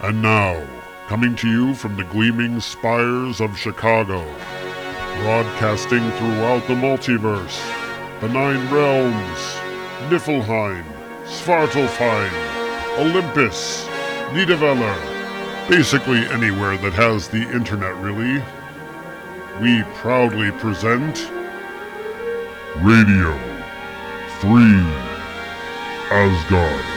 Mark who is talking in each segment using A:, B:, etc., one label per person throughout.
A: And now, coming to you from the gleaming spires of Chicago, broadcasting throughout the multiverse, the Nine Realms, Niflheim, Svartalfheim, Olympus, Nidavellir, basically anywhere that has the internet, really. We proudly present Radio Free Asgard.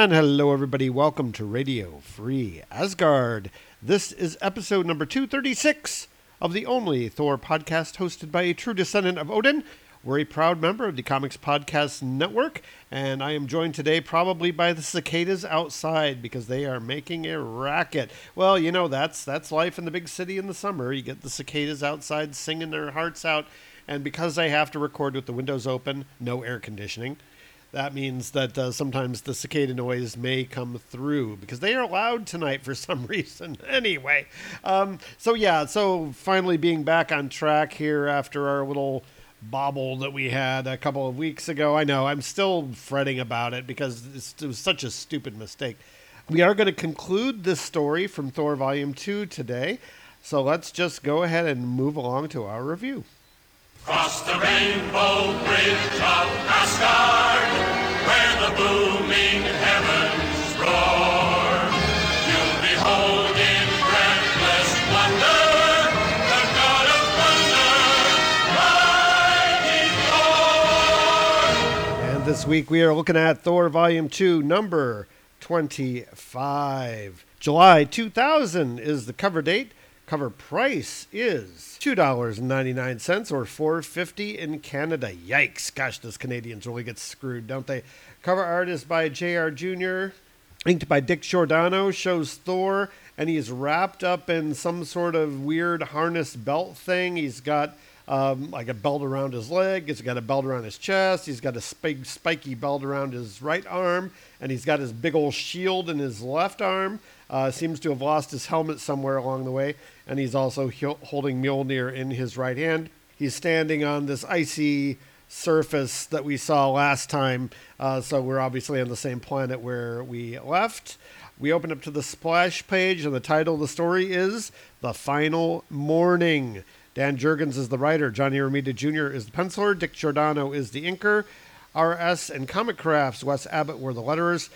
B: And hello, everybody. Welcome to Radio Free Asgard. This is episode number 236 of the only Thor podcast hosted by a true descendant of Odin. We're a proud member of the Comics Podcast Network, and I am joined today probably by the cicadas outside because they are making a racket. Well, you know that's that's life in the big city in the summer. You get the cicadas outside singing their hearts out, and because I have to record with the windows open, no air conditioning, that means that uh, sometimes the cicada noise may come through because they are loud tonight for some reason. Anyway, um, so yeah, so finally being back on track here after our little bobble that we had a couple of weeks ago. I know I'm still fretting about it because it was such a stupid mistake. We are going to conclude this story from Thor Volume 2 today. So let's just go ahead and move along to our review.
C: Cross the rainbow bridge of Asgard, where the booming heavens roar. You'll behold in breathless wonder the God of thunder, mighty Thor.
B: And this week we are looking at Thor Volume 2, number 25. July 2000 is the cover date. Cover price is $2.99 or $4.50 in Canada. Yikes. Gosh, those Canadians really get screwed, don't they? Cover art is by J.R. Jr., inked by Dick Giordano, shows Thor, and he's wrapped up in some sort of weird harness belt thing. He's got um, like a belt around his leg. He's got a belt around his chest. He's got a big spiky belt around his right arm, and he's got his big old shield in his left arm. Uh, seems to have lost his helmet somewhere along the way, and he's also holding Mjolnir in his right hand. He's standing on this icy surface that we saw last time, uh, so we're obviously on the same planet where we left. We open up to the splash page, and the title of the story is The Final Morning. Dan Jurgens is the writer, Johnny Romita Jr. is the penciler, Dick Giordano is the inker, RS and Comic Crafts, Wes Abbott were the letterers,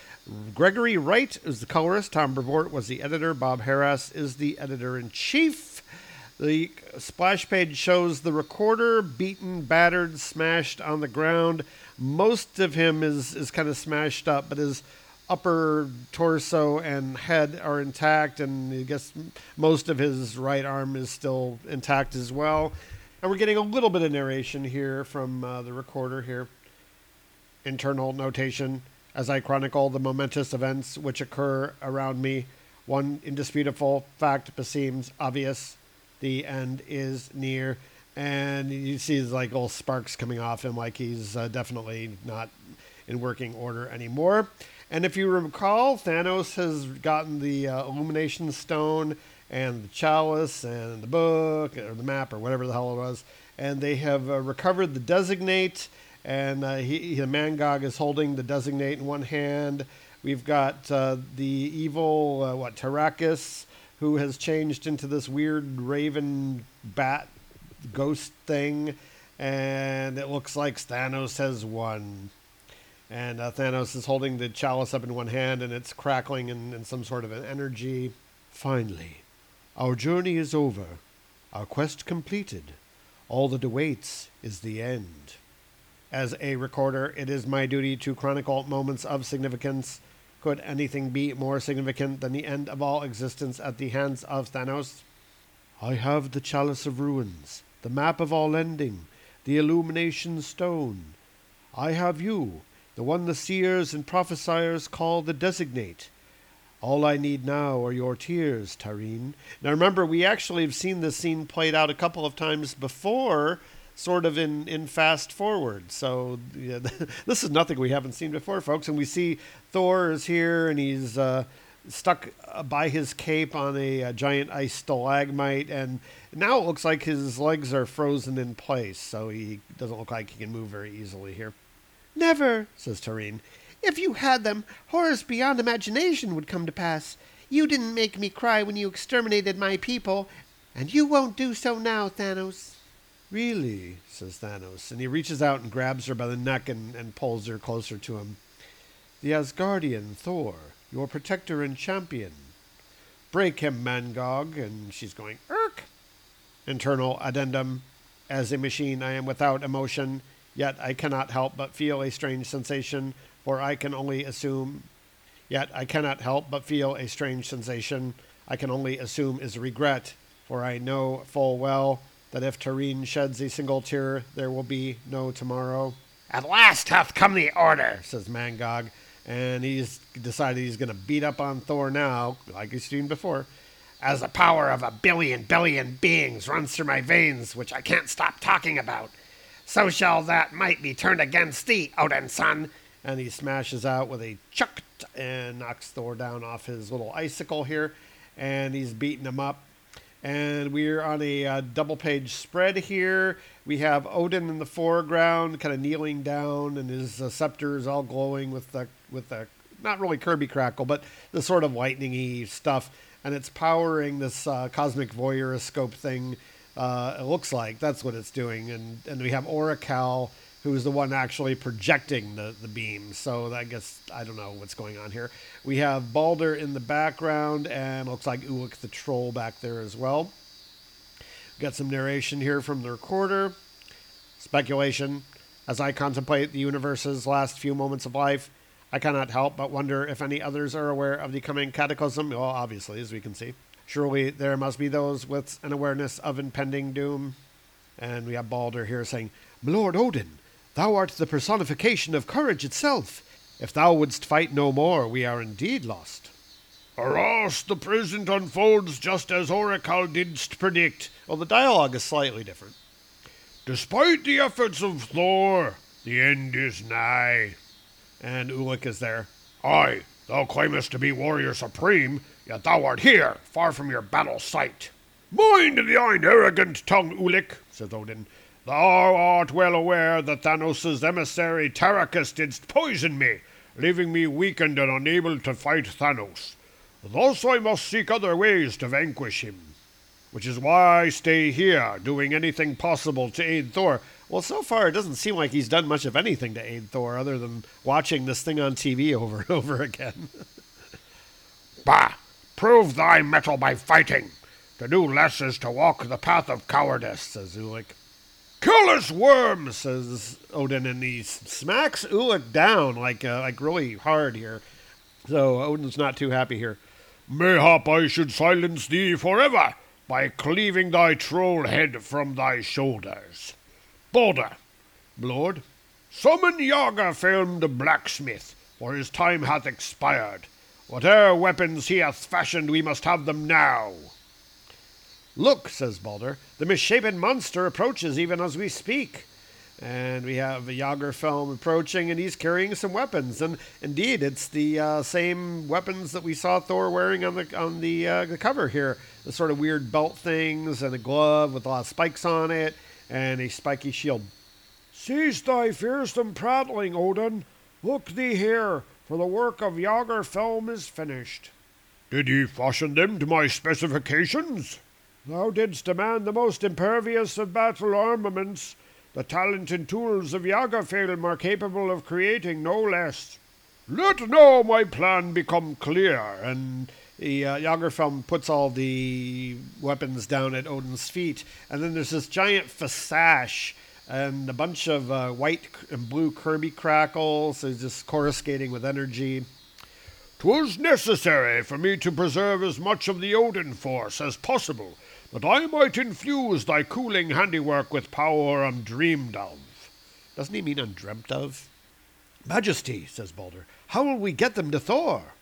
B: Gregory Wright is the colorist, Tom Brevoort was the editor, Bob Harras is the editor in chief. The splash page shows the recorder beaten, battered, smashed on the ground. Most of him is, is kind of smashed up, but his upper torso and head are intact, and I guess most of his right arm is still intact as well. And we're getting a little bit of narration here from uh, the recorder here. Internal notation as I chronicle the momentous events which occur around me. One indisputable fact beseems obvious. The end is near. And you see like little sparks coming off him, like he's uh, definitely not in working order anymore. And if you recall, Thanos has gotten the uh, Illumination Stone and the Chalice and the book or the map or whatever the hell it was, and they have uh, recovered the Designate. And uh, he, he, Mangog is holding the Designate in one hand. We've got uh, the evil uh, what Tarakis, who has changed into this weird raven bat ghost thing, and it looks like Thanos has won. And uh, Thanos is holding the chalice up in one hand, and it's crackling in, in some sort of an energy. Finally, our journey is over, our quest completed. All that awaits is the end. As a recorder, it is my duty to chronicle moments of significance. Could anything be more significant than the end of all existence at the hands of Thanos? I have the Chalice of Ruins, the map of all ending, the Illumination Stone. I have you, the one the seers and prophesiers call the Designate. All I need now are your tears, Tareen. Now remember, we actually have seen this scene played out a couple of times before, sort of in, in fast forward. So yeah, this is nothing we haven't seen before, folks. And we see Thor is here and he's uh, stuck uh, by his cape on a, a giant ice stalagmite, and now it looks like his legs are frozen in place, so he doesn't look like he can move very easily here.
D: Never,
B: Says Tareen.
D: If you had them, horrors beyond imagination would come to pass. You didn't make me cry when you exterminated my people, and you won't do so now, Thanos.
B: Really? says Thanos, and he reaches out and grabs her by the neck and, and pulls her closer to him. The Asgardian Thor, your protector and champion. Break him, Mangog, and she's going, Irk! Internal addendum. As a machine, I am without emotion, yet I cannot help but feel a strange sensation, for I can only assume. Yet I cannot help but feel a strange sensation. I can only assume is regret, for I know full well that if Tareen sheds a single tear, there will be no tomorrow. At last hath come the order, says Mangog, and he's decided he's going to beat up on Thor now, like he's seen before. As the power of a billion billion beings runs through my veins, which I can't stop talking about, so shall that might be turned against thee, Odin son. And he smashes out with a chuck and knocks Thor down off his little icicle here, and he's beating him up and we're on a uh, double page spread here. We have Odin in the foreground, kind of kneeling down, and his uh, scepter is all glowing with the with the not really Kirby crackle, but the sort of lightningy stuff, and it's powering this uh, cosmic voyeuroscope thing. Uh, it looks like that's what it's doing, and and we have Orikal who's the one actually projecting the, the beam. So I guess I don't know what's going on here. We have Balder in the background, and looks like Ulik the troll back there as well. Got some narration here from the recorder. Speculation. As I contemplate the universe's last few moments of life, I cannot help but wonder if any others are aware of the coming cataclysm. Well, obviously, as we can see. Surely there must be those with an awareness of impending doom. And we have Balder here saying, Lord Odin, thou art the personification of courage itself. If thou wouldst fight no more, we are indeed lost.
A: Alas, the present unfolds just as Oracle didst predict.
B: Well, the dialogue is slightly different.
A: Despite the efforts of Thor, the end is nigh.
B: And Ulik is there.
A: Aye, thou claimest to be warrior supreme, yet thou art here, far from your battle site. Mind thine arrogant tongue, Ulik, says Odin. Thou art well aware that Thanos' emissary Tarakis didst poison me, leaving me weakened and unable to fight Thanos. Thus I must seek other ways to vanquish him. Which is why I stay here, doing anything possible to aid Thor.
B: Well, so far it doesn't seem like he's done much of anything to aid Thor other than watching this thing on TV over and over again.
A: bah! Prove thy mettle by fighting. To do less is to walk the path of cowardice, says Ulik. Kill this worm, says Odin, and he
B: smacks Ulik down like uh, like really hard here. So Odin's not too happy here.
A: Mayhap I should silence thee forever by cleaving thy troll head from thy shoulders. Balder,
B: Lord,
A: summon Yaga the blacksmith, for his time hath expired. Whate'er weapons he hath fashioned, we must have them now.
B: Look, says Balder, the misshapen monster approaches even as we speak. And we have Jagerfeld approaching, and he's carrying some weapons. And indeed, it's the uh, same weapons that we saw Thor wearing on the on the, uh, the cover here. The sort of weird belt things, and a glove with a lot of spikes on it, and a spiky shield.
A: Cease thy fearsome prattling, Odin. Look thee here, for the work of Jagrfelm is finished. Did ye fashion them to my specifications? Thou didst demand the most impervious of battle armaments. The talent and tools of Yagafilm are capable of creating no less. Let now my plan become clear.
B: And the uh, puts all the weapons down at Odin's feet, and then there's this giant fasash and a bunch of uh, white and blue Kirby crackles, so just coruscating with energy.
A: 'Twas necessary for me to preserve as much of the Odin force as possible that I might infuse thy cooling handiwork with power undreamed of.
B: Doesn't he mean undreamt of? Majesty, says Balder, how will we get them to Thor?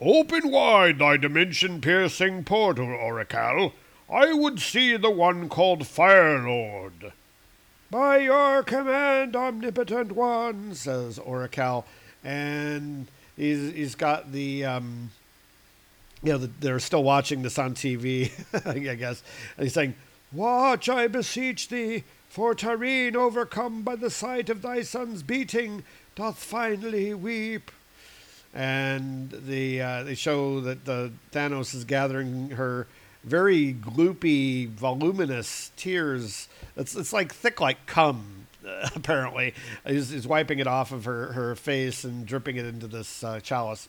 A: Open wide thy dimension piercing portal, Oracle. I would see the one called Fire Lord.
B: By your command, omnipotent one, says Oracle, and he's he's got the um, you know, the, they're still watching this on TV, I guess. And he's saying, Watch, I beseech thee, for Tareen, overcome by the sight of thy son's beating, doth finally weep. And the uh, they show that the Thanos is gathering her very gloopy, voluminous tears. It's it's like thick like cum. apparently, he's, he's wiping it off of her, her face and dripping it into this uh, chalice.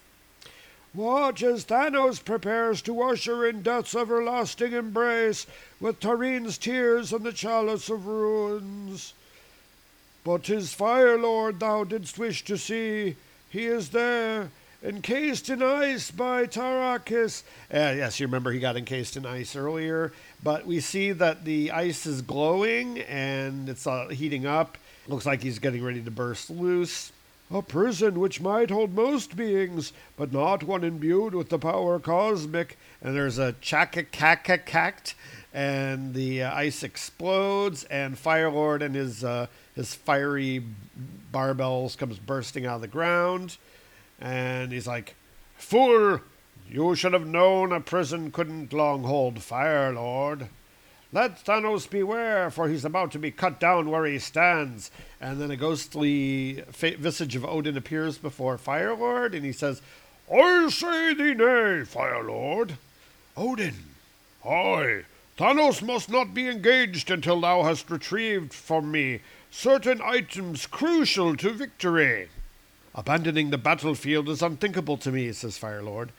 B: Watch as Thanos prepares to usher in death's everlasting embrace with Tareen's tears and the chalice of ruins. But his Fire Lord thou didst wish to see. He is there, encased in ice by Tarakis. Uh, yes, you remember he got encased in ice earlier, but we see that the ice is glowing and it's uh, heating up. Looks like he's getting ready to burst loose. A prison which might hold most beings, but not one imbued with the power cosmic. And there's a chakakakact, and the uh, ice explodes, and Firelord and his uh, his fiery barbells comes bursting out of the ground, and he's like, "Fool! You should have known a prison couldn't long hold Fire Lord." Let Thanos beware, for he's about to be cut down where he stands. And then a ghostly visage of Odin appears before Fire Lord, and he says,
A: I say thee nay, Fire Lord.
B: Odin,
A: Aye, Thanos must not be engaged until thou hast retrieved from me certain items crucial to victory.
B: abandoning the battlefield is unthinkable to me, says Fire Lord.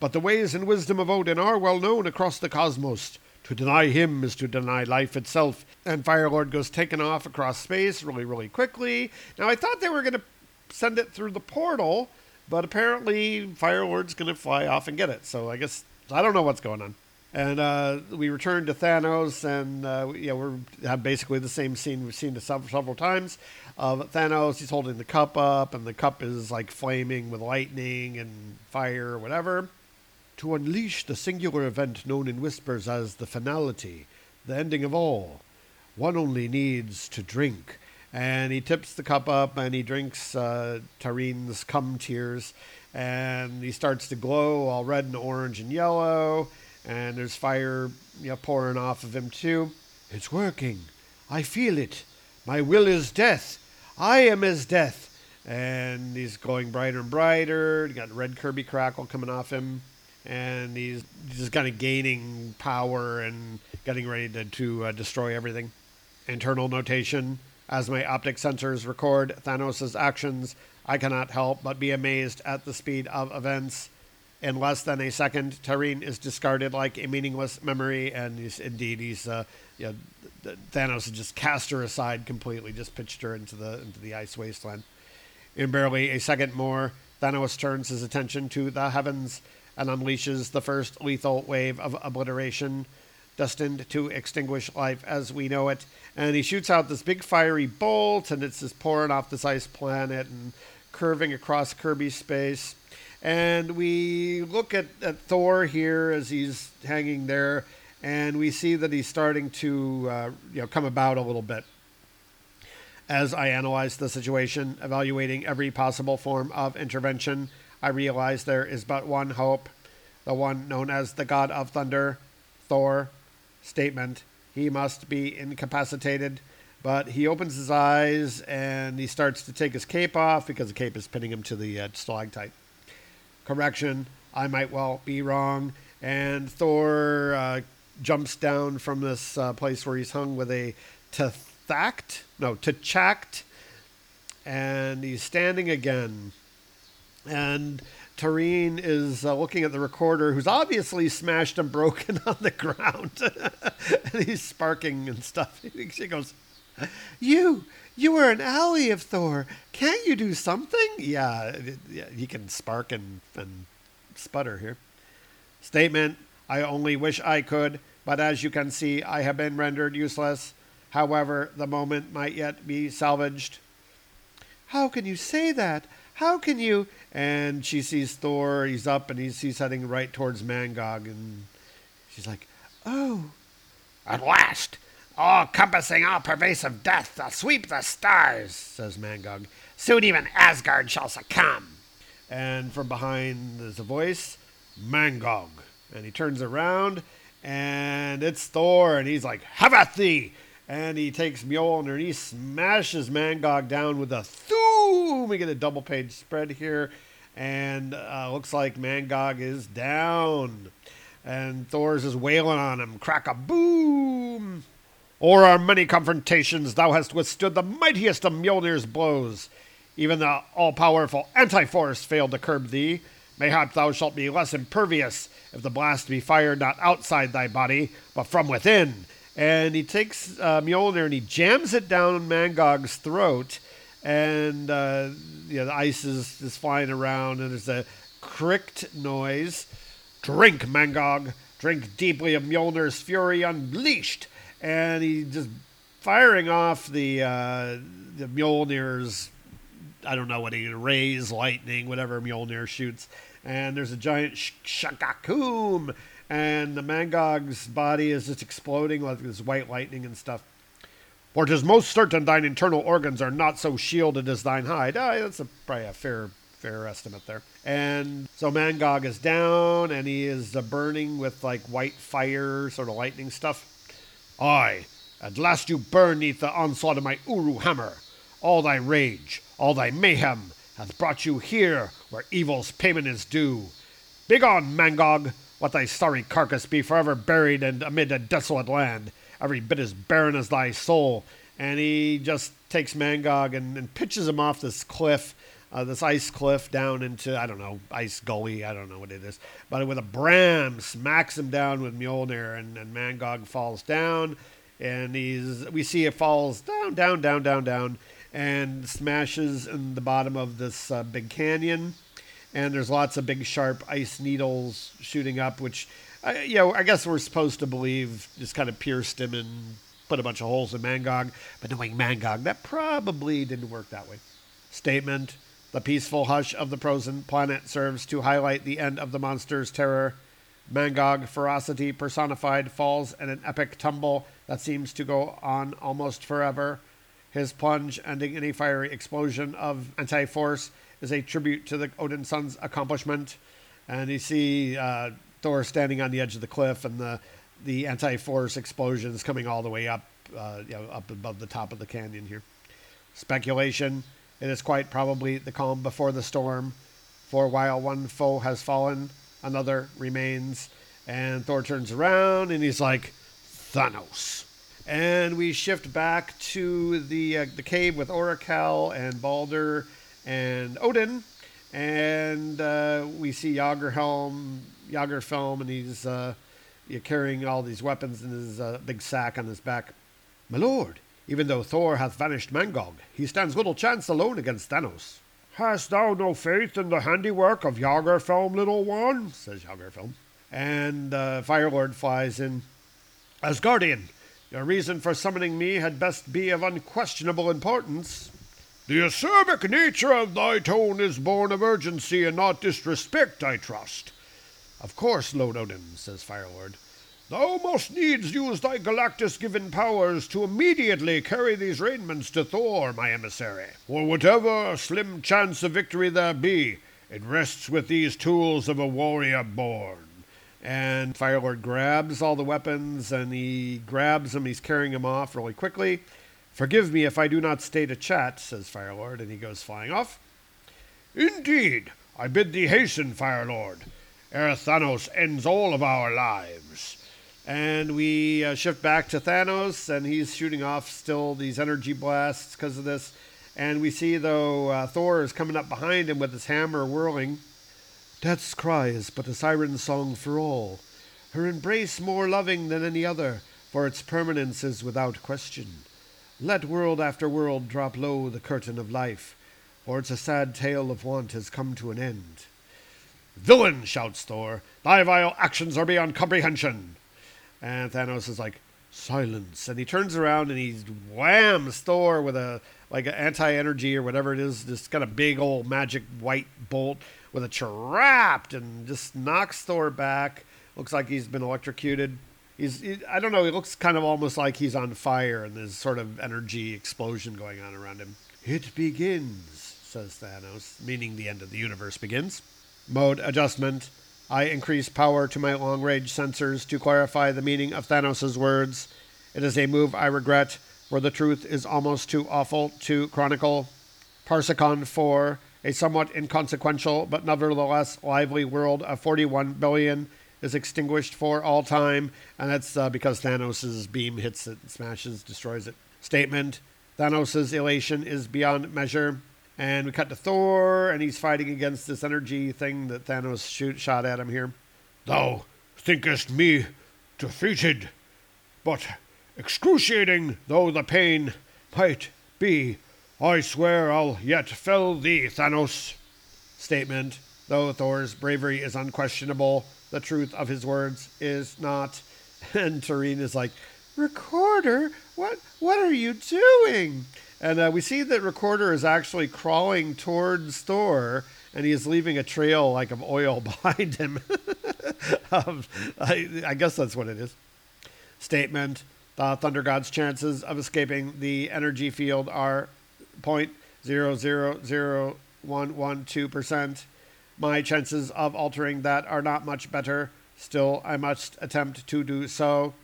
B: But the ways and wisdom of Odin are well known across the cosmos. To deny him is to deny life itself. And Firelord goes taking off across space really, really quickly. Now, I thought they were going to send it through the portal, but apparently Firelord's going to fly off and get it. So I guess I don't know what's going on. And uh, we return to Thanos, and uh, yeah, we have basically the same scene we've seen several, several times. Of Thanos, he's holding the cup up, and the cup is like flaming with lightning and fire or whatever to unleash the singular event known in whispers as the finality, the ending of all. One only needs to drink. And he tips the cup up and he drinks uh, Tareen's cum tears. And he starts to glow all red and orange and yellow. And there's fire you know, pouring off of him, too. It's working. I feel it. My will is death. I am as death. And he's glowing brighter and brighter. You got red Kirby crackle coming off him and he's just kind of gaining power and getting ready to, to uh, destroy everything. Internal notation As my optic sensors record Thanos' actions, I cannot help but be amazed at the speed of events. In less than a second, Tareen is discarded like a meaningless memory, and he's, indeed, he's uh, yeah, Thanos just cast her aside completely, just pitched her into the into the ice wasteland. In barely a second more, Thanos turns his attention to the heavens and unleashes the first lethal wave of obliteration, destined to extinguish life as we know it. And he shoots out this big fiery bolt, and it's just pouring off this ice planet and curving across Kirby space. And we look at, at Thor here as he's hanging there, and we see that he's starting to uh, you know come about a little bit. As I analyze the situation, evaluating every possible form of intervention, I realize there is but one hope, the one known as the God of Thunder, Thor. Statement He must be incapacitated, but he opens his eyes and he starts to take his cape off because the cape is pinning him to the uh, stalactite. Correction, I might well be wrong. And Thor uh, jumps down from this uh, place where he's hung with a Tethact, no, Tchact, and he's standing again and Tareen is uh, looking at the recorder, who's obviously smashed and broken on the ground, and he's sparking and stuff. she goes, "You, you were an ally of Thor. Can't you do something?" Yeah, yeah he can spark and and sputter here. Statement: I only wish I could, but as you can see, I have been rendered useless. However, the moment might yet be salvaged. How can you say that? How can you? And she sees Thor. He's up and he's, he's heading right towards Mangog. And she's like, Oh.
A: At last, all compassing, all pervasive death to sweep the stars, says Mangog. Soon even Asgard shall succumb.
B: And from behind there's a voice
A: Mangog.
B: And he turns around, and it's Thor, and he's like, Have thee! And he takes Mjolnir and he smashes Mangog down with a thoom. We get a double page spread here, and uh, looks like Mangog is down. And Thor's is wailing on him. Crack a boom! O'er our many confrontations, thou hast withstood the mightiest of Mjolnir's blows. Even the all powerful Anti-Force failed to curb thee. Mayhap thou shalt be less impervious if the blast be fired not outside thy body, but from within. And he takes uh, Mjolnir and he jams it down Mangog's throat, and uh, the ice is, is flying around, and there's a cricked noise. Drink, Mangog, drink deeply of Mjolnir's fury unleashed. And he just firing off the uh, the Mjolnir's I don't know what he rays, lightning, whatever Mjolnir shoots. And there's a giant sh- and the Mangog's body is just exploding like this white lightning and stuff. For 'tis most certain thine internal organs are not so shielded as thine hide. Ah, that's a, probably a fair fair estimate there. And so Mangog is down, and he is uh, burning with like white fire, sort of lightning stuff. Aye, at last you burn neath the onslaught of my Uru hammer. All thy rage, all thy mayhem, hath brought you here where evil's payment is due. Begone, Mangog! Let thy sorry carcass be forever buried and amid a desolate land, every bit as barren as thy soul. And he just takes Mangog and, and pitches him off this cliff, uh, this ice cliff, down into, I don't know, ice gully, I don't know what it is. But with a bram, smacks him down with Mjolnir, and, and Mangog falls down. And he's, we see it falls down, down, down, down, down, and smashes in the bottom of this uh, big canyon and there's lots of big sharp ice needles shooting up, which, uh, you know, I guess we're supposed to believe just kind of pierced him and put a bunch of holes in Mangog. But knowing Mangog, that probably didn't work that way. Statement: The peaceful hush of the frozen planet serves to highlight the end of the monster's terror. Mangog, ferocity personified, falls in an epic tumble that seems to go on almost forever. His plunge, ending in a fiery explosion of anti-force, is a tribute to the Odin son's accomplishment. And you see uh, Thor standing on the edge of the cliff, and the the anti-force explosions coming all the way up, uh, you know, up above the top of the canyon here. Speculation: It is quite probably the calm before the storm. For while one foe has fallen, another remains. And Thor turns around and he's like, Thanos. And we shift back to the uh, the cave with Orikal and Balder and Odin, and uh, we see Jagerhelm, Jagerfilm, and he's uh, carrying all these weapons in his uh, big sack on his back. My lord, even though Thor hath vanished Mangog, he stands little chance alone against Thanos.
A: Hast thou no faith in the handiwork of Jagrfelm, little one?
B: says Jagrfelm. And uh, Firelord flies in. Asgardian, your reason for summoning me had best be of unquestionable importance.
A: The acerbic nature of thy tone is born of urgency and not disrespect, I trust.
B: Of course, Lord Odin, says Firelord.
A: Thou must needs use thy Galactus given powers to immediately carry these raiments to Thor, my emissary. For whatever slim chance of victory there be, it rests with these tools of a warrior born.
B: And Firelord grabs all the weapons and he grabs them, he's carrying them off really quickly. Forgive me if I do not stay to chat, says Firelord, and he goes flying off.
A: Indeed, I bid thee hasten, Firelord, ere Thanos ends all of our lives.
B: And we uh, shift back to Thanos, and he's shooting off still these energy blasts because of this. And we see, though, uh, Thor is coming up behind him with his hammer whirling. Death's cry is but a siren's song for all, her embrace more loving than any other, for its permanence is without question. Let world after world drop low the curtain of life, for it's a sad tale of want has come to an end.
A: Villain, shouts Thor, thy vile actions are beyond comprehension.
B: And Thanos is like, silence. And he turns around and he whams Thor with a like an anti-energy or whatever it is, this kind of big old magic white bolt with a trapped and just knocks Thor back. Looks like he's been electrocuted. He's he, I don't know, he looks kind of almost like he's on fire and there's sort of energy explosion going on around him. It begins, says Thanos, meaning the end of the universe begins. Mode adjustment. I increase power to my long range sensors to clarify the meaning of Thanos' words. It is a move I regret, for the truth is almost too awful to chronicle. Parsicon 4, a somewhat inconsequential but nevertheless lively world of 41 billion, is extinguished for all time, and that's uh, because Thanos' beam hits it, smashes, destroys it. Statement Thanos' elation is beyond measure. And we cut to Thor, and he's fighting against this energy thing that Thanos shoot, shot at him here.
A: Thou thinkest me defeated, but excruciating though the pain might be, I swear I'll yet fell thee, Thanos.
B: Statement Though Thor's bravery is unquestionable, the truth of his words is not. And Tareen is like, Recorder, what what are you doing? And uh, we see that Recorder is actually crawling towards Thor, and he is leaving a trail like of oil behind him. um, I, I guess that's what it is. Statement: The Thunder God's chances of escaping the energy field are point zero zero zero one one two percent. My chances of altering that are not much better. Still, I must attempt to do so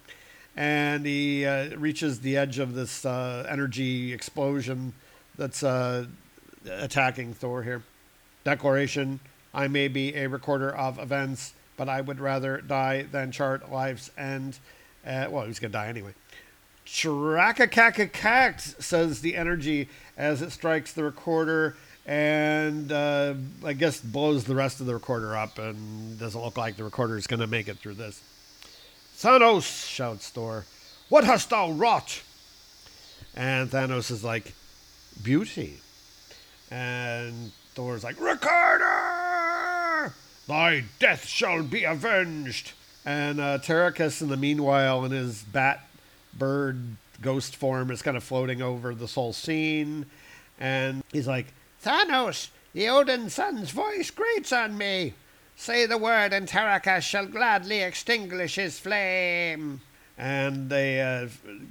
B: and he uh, reaches the edge of this uh, energy explosion that's uh, attacking Thor here. Declaration I may be a recorder of events, but I would rather die than chart life's end. Uh, well, he's going to die anyway. Chrakakakact, says the energy as it strikes the recorder and uh, I guess blows the rest of the recorder up and doesn't look like the recorder is going to make it through this. Thanos, shouts Thor, what hast thou wrought? And Thanos is like, beauty. And Thor's like, Recorder! Thy death shall be avenged. And uh, Tarakis, in the meanwhile, in his bat bird ghost form, is kind of floating over this whole scene. And he's like,
D: Thanos, the Odin son's voice grates on me. Say the word, and Tarakis shall gladly extinguish his flame.
B: and a uh,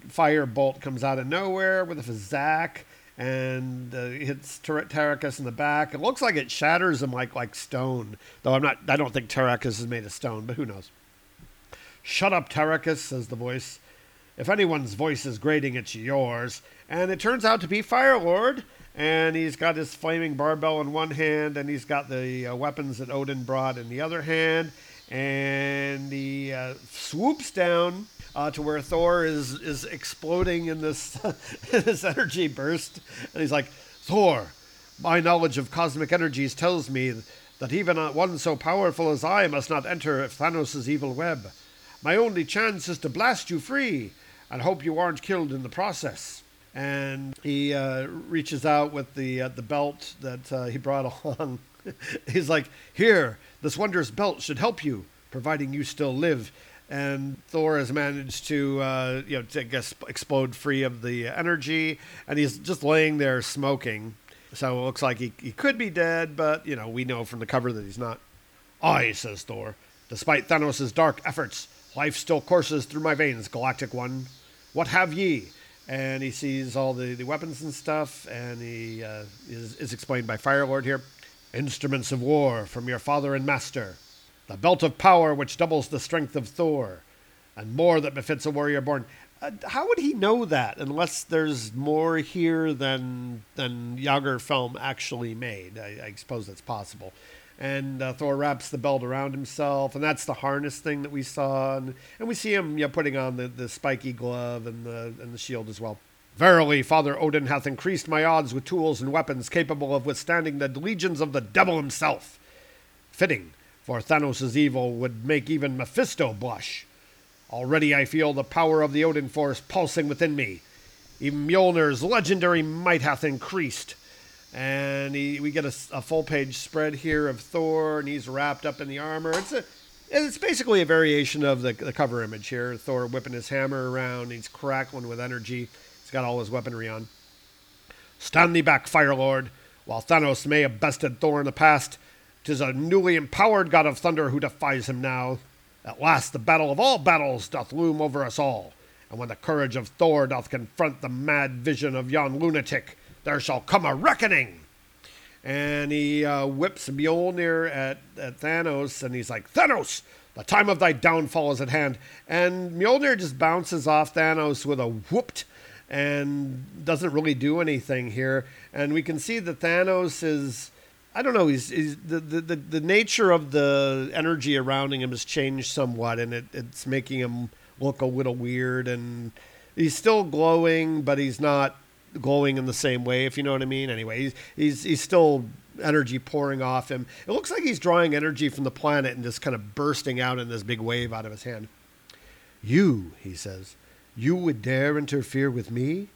B: fire bolt comes out of nowhere with a zack and uh, hits Ter- Tarakis in the back. It looks like it shatters him like like stone, though I'm not. I don't think Tarakis is made of stone, but who knows? Shut up, Tarakis, says the voice. If anyone's voice is grating, it's yours. And it turns out to be Firelord, and he's got his flaming barbell in one hand, and he's got the uh, weapons that Odin brought in the other hand, and he uh, swoops down uh, to where Thor is is exploding in this this energy burst, and he's like, Thor, my knowledge of cosmic energies tells me that even one so powerful as I must not enter Thanos' evil web. My only chance is to blast you free, and hope you aren't killed in the process and he uh, reaches out with the uh, the belt that uh, he brought along. He's like, "Here, this wondrous belt should help you, providing you still live." And Thor has managed to, uh, you know, to I guess explode free of the energy, and he's just laying there smoking. So it looks like he, he could be dead, but you know we know from the cover that he's not. "I," says Thor. Despite Thanos' dark efforts, life still courses through my veins, Galactic One. What have ye? And he sees all the, the weapons and stuff, and he uh, is, is explained by Firelord here. Instruments of war from your father and master, the belt of power which doubles the strength of Thor, and more that befits a warrior born. Uh, how would he know that unless there's more here than than Yager film actually made? I, I suppose that's possible and uh, Thor wraps the belt around himself, and that's the harness thing that we saw, and, and we see him you know, putting on the, the spiky glove and the and the shield as well. Verily, Father Odin hath increased my odds with tools and weapons capable of withstanding the legions of the devil himself. Fitting, for Thanos' evil would make even Mephisto blush. Already I feel the power of the Odin force pulsing within me. Even Mjolnir's legendary might hath increased and he, we get a, a, full page spread here of Thor, and he's wrapped up in the armor. It's a, it's basically a variation of the, the cover image here. Thor whipping his hammer around, he's crackling with energy. He's got all his weaponry on. Stand thee back, Fire Lord. While Thanos may have bested Thor in the past, 'tis a newly empowered god of thunder who defies him now. At last, the battle of all battles doth loom over us all, and when the courage of Thor doth confront the mad vision of yon lunatic, there shall come a reckoning. and he uh, whips Mjolnir at, at Thanos, and he's like, Thanos, the time of thy downfall is at hand. And Mjolnir just bounces off Thanos with a whooped and doesn't really do anything here. And we can see that Thanos is. I don't know. He's, he's the, the, the, the nature of the energy around him has changed somewhat, and it, it's making him look a little weird. And he's still glowing, but he's not glowing in the same way, if you know what I mean. Anyway, he's he's, he's still energy pouring off him. It looks like he's drawing energy from the planet and just kind of bursting out in this big wave out of his hand. You, he says, you would dare interfere with me?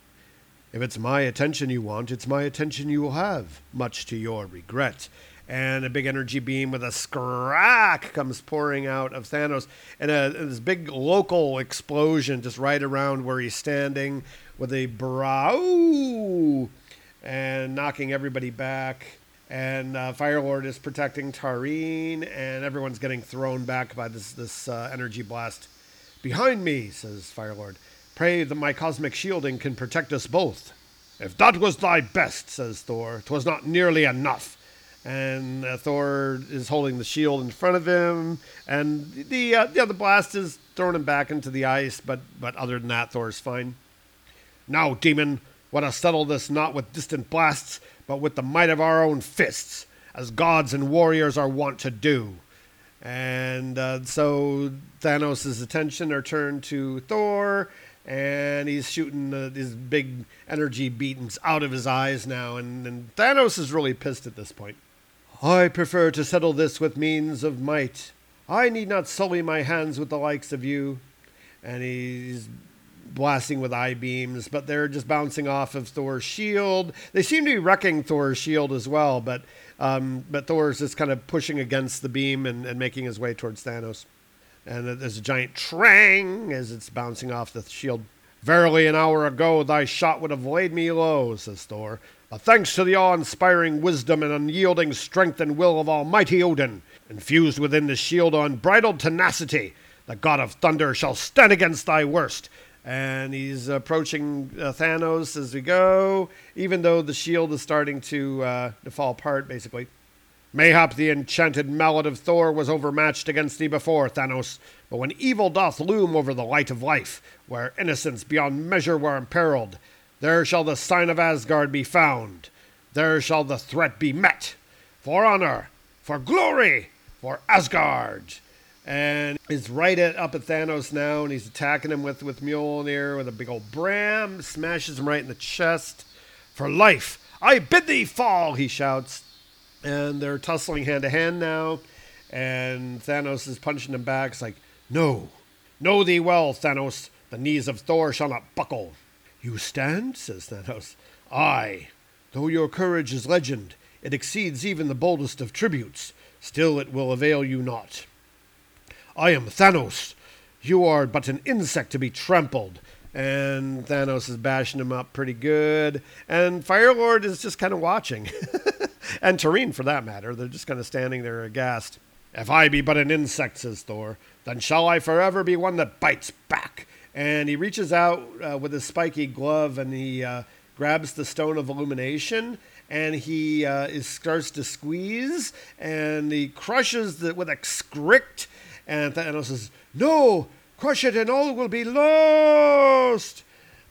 B: If it's my attention you want, it's my attention you will have, much to your regret. And a big energy beam with a scrack comes pouring out of Thanos, and a, this big local explosion just right around where he's standing with a brow and knocking everybody back. And uh, Firelord is protecting Tareen, and everyone's getting thrown back by this this uh, energy blast. Behind me, says Firelord. Pray that my cosmic shielding can protect us both. If that was thy best, says Thor, 'twas not nearly enough. And uh, Thor is holding the shield in front of him, and the uh, yeah the blast is throwing him back into the ice. But but other than that, Thor's fine. Now, demon, let us settle this not with distant blasts, but with the might of our own fists, as gods and warriors are wont to do. And uh, so Thanos' attention are turned to Thor, and he's shooting uh, these big energy beams out of his eyes now. And, and Thanos is really pissed at this point. I prefer to settle this with means of might. I need not sully my hands with the likes of you. And he's blasting with eye beams, but they're just bouncing off of Thor's shield. They seem to be wrecking Thor's shield as well, but um, but Thor's just kind of pushing against the beam and, and making his way towards Thanos. And there's a giant trang as it's bouncing off the shield. Verily, an hour ago thy shot would have laid me low, says Thor. Thanks to the awe inspiring wisdom and unyielding strength and will of Almighty Odin, infused within the shield of unbridled tenacity, the god of thunder shall stand against thy worst. And he's approaching uh, Thanos as we go, even though the shield is starting to, uh, to fall apart, basically. Mayhap the enchanted mallet of Thor was overmatched against thee before, Thanos. But when evil doth loom over the light of life, where innocence beyond measure were imperiled, there shall the sign of Asgard be found. There shall the threat be met. For honor, for glory, for Asgard. And he's right at, up at Thanos now, and he's attacking him with, with Mjolnir with a big old bram, smashes him right in the chest. For life, I bid thee fall, he shouts. And they're tussling hand to hand now, and Thanos is punching him back. It's like, no, know thee well, Thanos, the knees of Thor shall not buckle. You stand, says Thanos. Aye, though your courage is legend, it exceeds even the boldest of tributes. Still, it will avail you not. I am Thanos. You are but an insect to be trampled. And Thanos is bashing him up pretty good. And Firelord is just kind of watching. and Tareen, for that matter. They're just kind of standing there aghast. If I be but an insect, says Thor, then shall I forever be one that bites back. And he reaches out uh, with his spiky glove and he uh, grabs the stone of illumination and he uh, is, starts to squeeze and he crushes it with a script and Thanos says, No, crush it and all will be lost.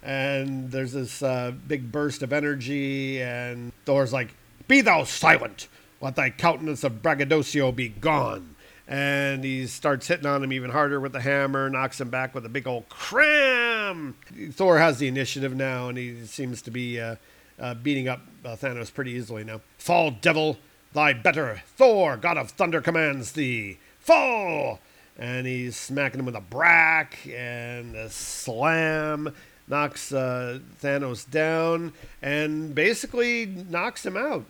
B: And there's this uh, big burst of energy, and Thor's like, Be thou silent! Let thy countenance of braggadocio be gone. And he starts hitting on him even harder with the hammer, knocks him back with a big old cram. Thor has the initiative now, and he seems to be uh, uh, beating up uh, Thanos pretty easily now. Fall, devil! Thy better Thor, god of thunder, commands thee. Fall! And he's smacking him with a brack and a slam, knocks uh, Thanos down, and basically knocks him out.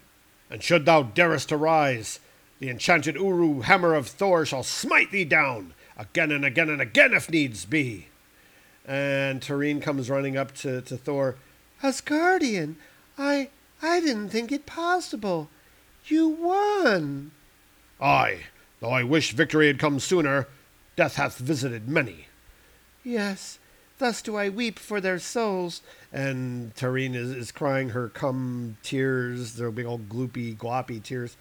B: And should thou darest to rise, the enchanted Uru hammer of Thor shall smite thee down, again and again and again if needs be. And Tareen comes running up to, to Thor.
D: Asgardian, I I didn't think it possible. You won.
A: Aye, though I wish victory had come sooner, death hath visited many.
D: Yes, Thus do I weep for their souls.
B: And Tareen is, is crying her cum tears, their big old gloopy, gloppy tears.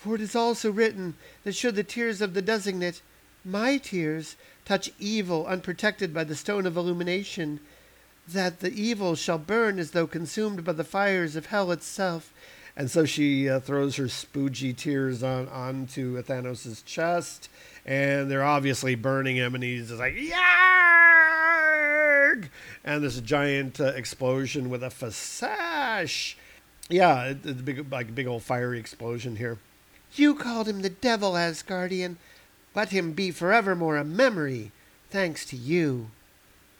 D: For it is also written that should the tears of the designate, my tears, touch evil unprotected by the stone of illumination, that the evil shall burn as though consumed by the fires of hell itself.
B: And so she uh, throws her spoogy tears on onto Thanos' chest, and they're obviously burning him, and he's just like, Yarg! And this giant uh, explosion with a fasash. Yeah, it- it's big, like a big old fiery explosion here.
D: You called him the devil, Asgardian. Let him be forevermore a memory, thanks to you.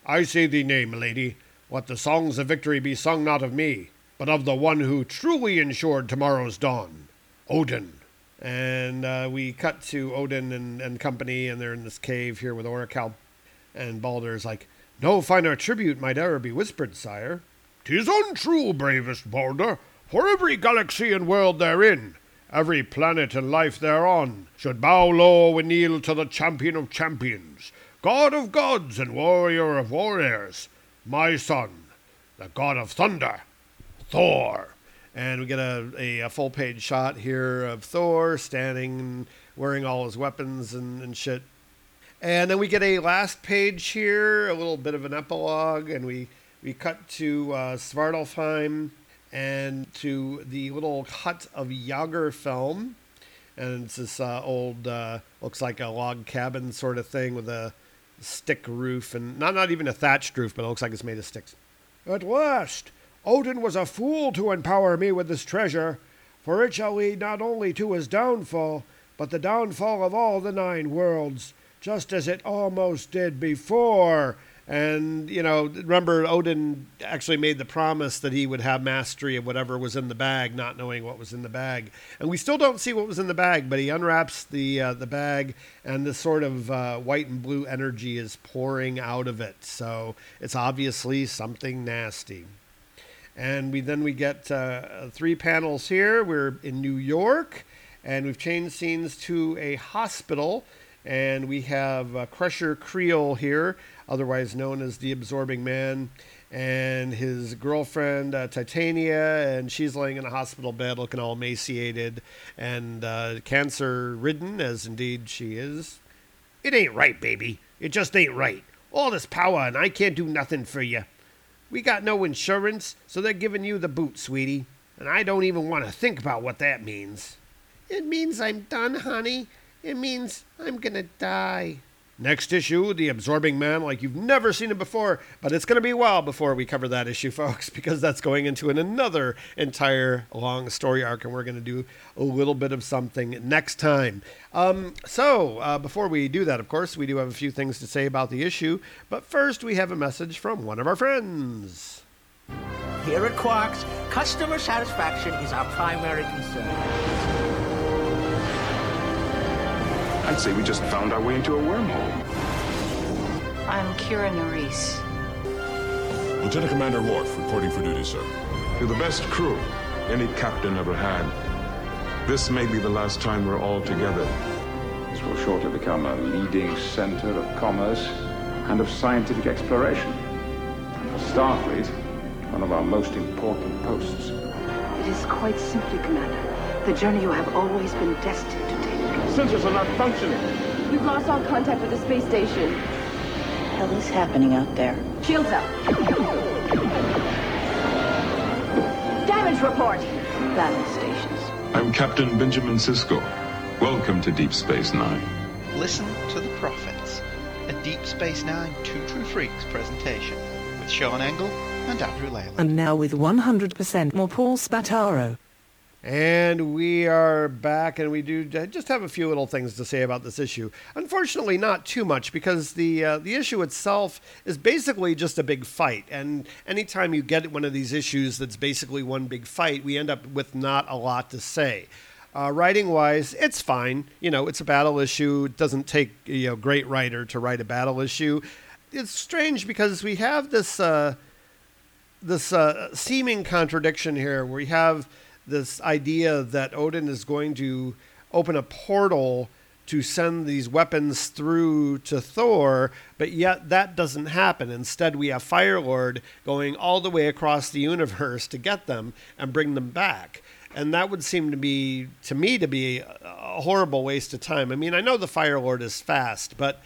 A: I say thee nay, milady. Let the songs of victory be sung not of me, but of the one who truly ensured tomorrow's dawn, Odin.
B: And uh, we cut to Odin and, and company, and they're in this cave here with Orikal. And Balder's like, No finer tribute might ever be whispered, sire.
A: Tis untrue, bravest Balder, for every galaxy and world therein, every planet and life thereon, should bow low and kneel to the champion of champions, god of gods and warrior of warriors, my son, the god of thunder, Thor.
B: And we get a, a, a full page shot here of Thor standing, and wearing all his weapons and, and shit. And then we get a last page here, a little bit of an epilogue, and we, we cut to uh, Svartalfheim and to the little hut of Jagrfelm. And it's this uh, old, uh, looks like a log cabin sort of thing with a stick roof, and not, not even a thatched roof, but it looks like it's made of sticks.
A: At last, Odin was a fool to empower me with this treasure, for it shall lead not only to his downfall, but the downfall of all the nine worlds, just as it almost did before.
B: And, you know, remember, Odin actually made the promise that he would have mastery of whatever was in the bag, not knowing what was in the bag. And we still don't see what was in the bag, but he unwraps the, uh, the bag, and this sort of uh, white and blue energy is pouring out of it. So it's obviously something nasty. And we then we get uh, three panels here. We're in New York, and we've changed scenes to a hospital. And we have uh, Crusher Creel here, otherwise known as the Absorbing Man, and his girlfriend uh, Titania, and she's laying in a hospital bed, looking all emaciated and uh, cancer-ridden, as indeed she is.
A: It ain't right, baby. It just ain't right. All this power, and I can't do nothing for you. We got no insurance, so they're giving you the boot, sweetie. And I don't even want to think about what that means.
D: It means I'm done, honey. It means I'm gonna die.
B: Next issue, The Absorbing Man, like you've never seen it before, but it's going to be a while before we cover that issue, folks, because that's going into an, another entire long story arc, and we're going to do a little bit of something next time. Um, so, uh, before we do that, of course, we do have a few things to say about the issue, but first, we have a message from one of our friends.
E: Here at Quarks, customer satisfaction is our primary concern.
F: I'd say we just found our way into a wormhole.
G: I'm Kira Nerys.
H: Lieutenant Commander Worf, reporting for duty, sir.
F: You're the best crew any captain ever had. This may be the last time we're all together.
I: This will shortly become a leading center of commerce and of scientific exploration. And for Starfleet, one of our most important posts.
G: It is quite simply, Commander, the journey you have always been destined to take.
I: Sensors are not functioning.
J: We've lost all contact with the space station.
G: What the hell is happening out there?
J: Shields up. Damage report.
G: Battle stations.
F: I'm Captain Benjamin Sisko. Welcome to Deep Space Nine.
K: Listen to the Prophets, a Deep Space Nine Two True Freaks presentation with Sean Engel and Andrew Leyland.
L: And now with 100% more Paul Spataro.
B: And we are back, and we do just have a few little things to say about this issue. Unfortunately, not too much because the uh, the issue itself is basically just a big fight. And anytime you get one of these issues that's basically one big fight, we end up with not a lot to say. Uh, writing wise, it's fine. You know, it's a battle issue. It doesn't take you know great writer to write a battle issue. It's strange because we have this uh, this uh, seeming contradiction here, where we have this idea that Odin is going to open a portal to send these weapons through to Thor, but yet that doesn't happen. Instead, we have Firelord going all the way across the universe to get them and bring them back. And that would seem to be, to me, to be a horrible waste of time. I mean, I know the Firelord is fast, but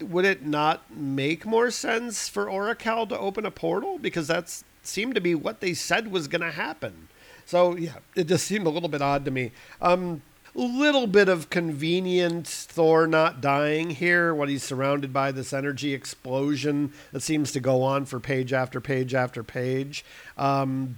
B: would it not make more sense for Orikal to open a portal? Because that's seemed to be what they said was going to happen. So yeah, it just seemed a little bit odd to me. Um, little bit of convenience Thor not dying here when he's surrounded by this energy explosion that seems to go on for page after page after page. Um,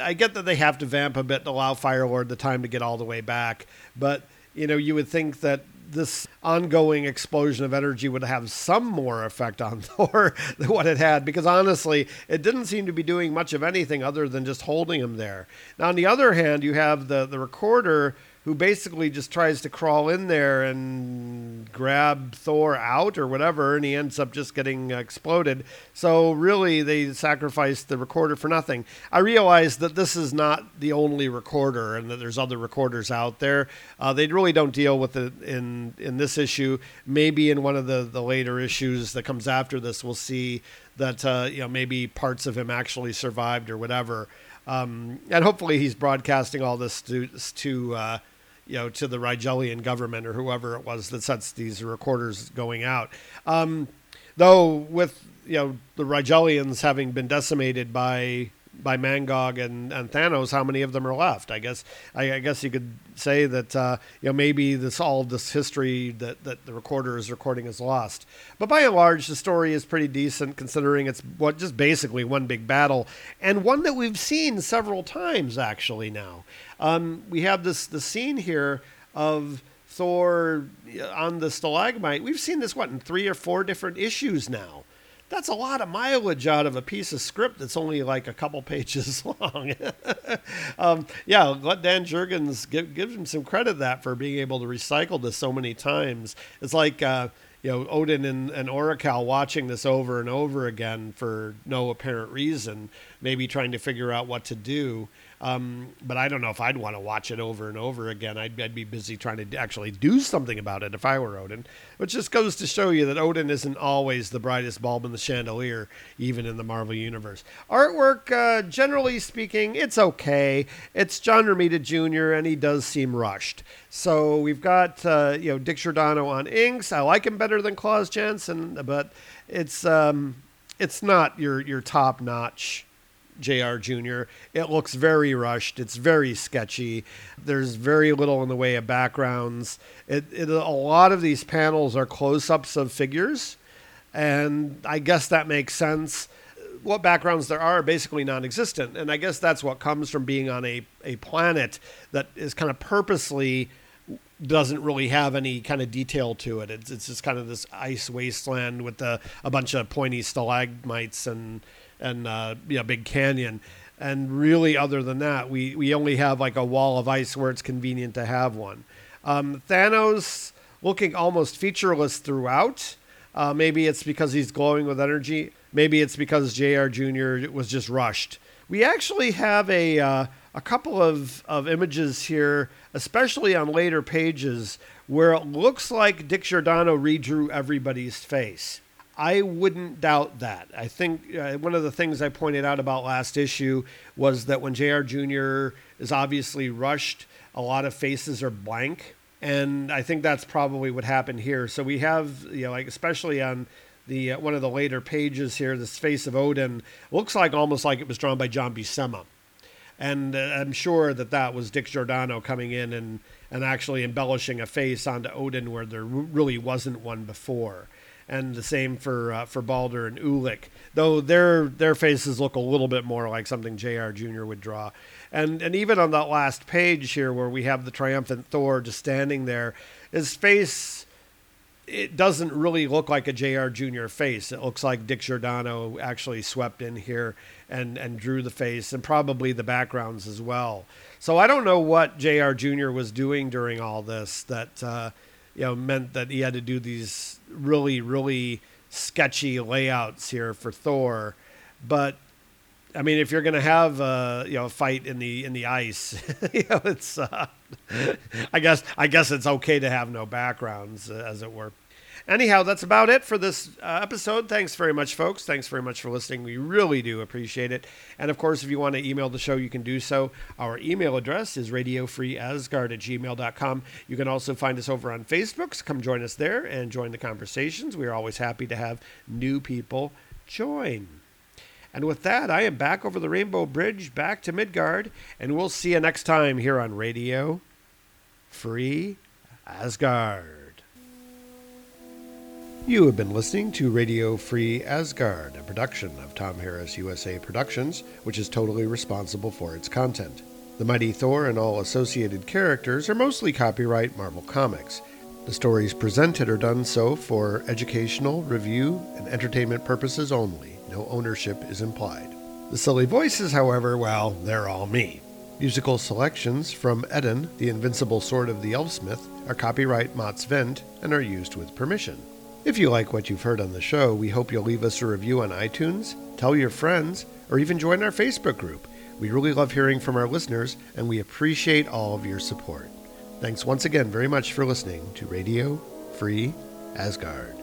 B: I get that they have to vamp a bit to allow Firelord the time to get all the way back, but you know you would think that this ongoing explosion of energy would have some more effect on Thor than what it had, because honestly, it didn't seem to be doing much of anything other than just holding him there. Now, on the other hand, you have the, the recorder who basically just tries to crawl in there and grab Thor out or whatever, and he ends up just getting exploded. So really, they sacrificed the recorder for nothing. I realize that this is not the only recorder, and that there's other recorders out there. Uh, they really don't deal with it in in this issue. Maybe in one of the the later issues that comes after this, we'll see that uh, you know maybe parts of him actually survived or whatever. Um, and hopefully he's broadcasting all this to to uh, you know to the Rigelian government or whoever it was that sets these recorders going out. Um, though with you know the Rigelians having been decimated by by Mangog and, and Thanos, how many of them are left? I guess I, I guess you could say that uh, you know maybe this all this history that, that the recorder is recording is lost. But by and large, the story is pretty decent considering it's what just basically one big battle and one that we've seen several times actually now. Um, we have this the scene here of Thor on the stalagmite. We've seen this what in three or four different issues now that's a lot of mileage out of a piece of script that's only like a couple pages long. um, yeah, let Dan Jurgens give, give him some credit that for being able to recycle this so many times. It's like uh, you know Odin and, and Orikal watching this over and over again for no apparent reason, maybe trying to figure out what to do. Um, but I don't know if I'd want to watch it over and over again. I'd, I'd, be busy trying to actually do something about it if I were Odin, which just goes to show you that Odin isn't always the brightest bulb in the chandelier, even in the Marvel Universe. Artwork, uh, generally speaking, it's okay. It's John Romita Jr., and he does seem rushed. So we've got, uh, you know, Dick Giordano on inks. I like him better than Klaus Janson, but it's, um, it's not your, your top notch JR Jr. It looks very rushed. It's very sketchy. There's very little in the way of backgrounds. It, it, a lot of these panels are close ups of figures, and I guess that makes sense. What backgrounds there are, are basically non existent. And I guess that's what comes from being on a, a planet that is kind of purposely doesn't really have any kind of detail to it. It's, it's just kind of this ice wasteland with a, a bunch of pointy stalagmites and and uh, yeah, Big Canyon. And really, other than that, we, we only have like a wall of ice where it's convenient to have one. Um, Thanos looking almost featureless throughout. Uh, maybe it's because he's glowing with energy. Maybe it's because JR Jr. was just rushed. We actually have a, uh, a couple of, of images here, especially on later pages, where it looks like Dick Giordano redrew everybody's face. I wouldn't doubt that. I think uh, one of the things I pointed out about last issue was that when JR Jr. is obviously rushed, a lot of faces are blank. And I think that's probably what happened here. So we have, you know, like especially on the uh, one of the later pages here, this face of Odin looks like almost like it was drawn by John Buscema. And uh, I'm sure that that was Dick Giordano coming in and, and actually embellishing a face onto Odin where there really wasn't one before and the same for uh, for Balder and Ulik. Though their their faces look a little bit more like something Jr. Jr. would draw, and and even on that last page here where we have the triumphant Thor just standing there, his face. It doesn't really look like a JR Jr. face. It looks like Dick Giordano actually swept in here and, and drew the face and probably the backgrounds as well. So I don't know what JR Jr. was doing during all this that uh, you know meant that he had to do these really really sketchy layouts here for Thor, but I mean, if you're going to have uh, you know a fight in the in the ice, you know, it's uh, I guess I guess it's okay to have no backgrounds, uh, as it were. Anyhow, that's about it for this uh, episode. Thanks very much, folks. Thanks very much for listening. We really do appreciate it. And of course, if you want to email the show, you can do so. Our email address is radiofreeasgard at gmail.com. You can also find us over on Facebook. So come join us there and join the conversations. We are always happy to have new people join. And with that, I am back over the Rainbow Bridge, back to Midgard, and we'll see you next time here on Radio Free Asgard. You have been listening to Radio Free Asgard, a production of Tom Harris USA Productions, which is totally responsible for its content. The Mighty Thor and all associated characters are mostly copyright Marvel Comics. The stories presented are done so for educational, review, and entertainment purposes only. No ownership is implied. The silly voices, however, well, they're all me. Musical selections from Eden, the Invincible Sword of the Elfsmith, are copyright Mott's Vent and are used with permission. If you like what you've heard on the show, we hope you'll leave us a review on iTunes, tell your friends, or even join our Facebook group. We really love hearing from our listeners, and we appreciate all of your support. Thanks once again very much for listening to Radio Free Asgard.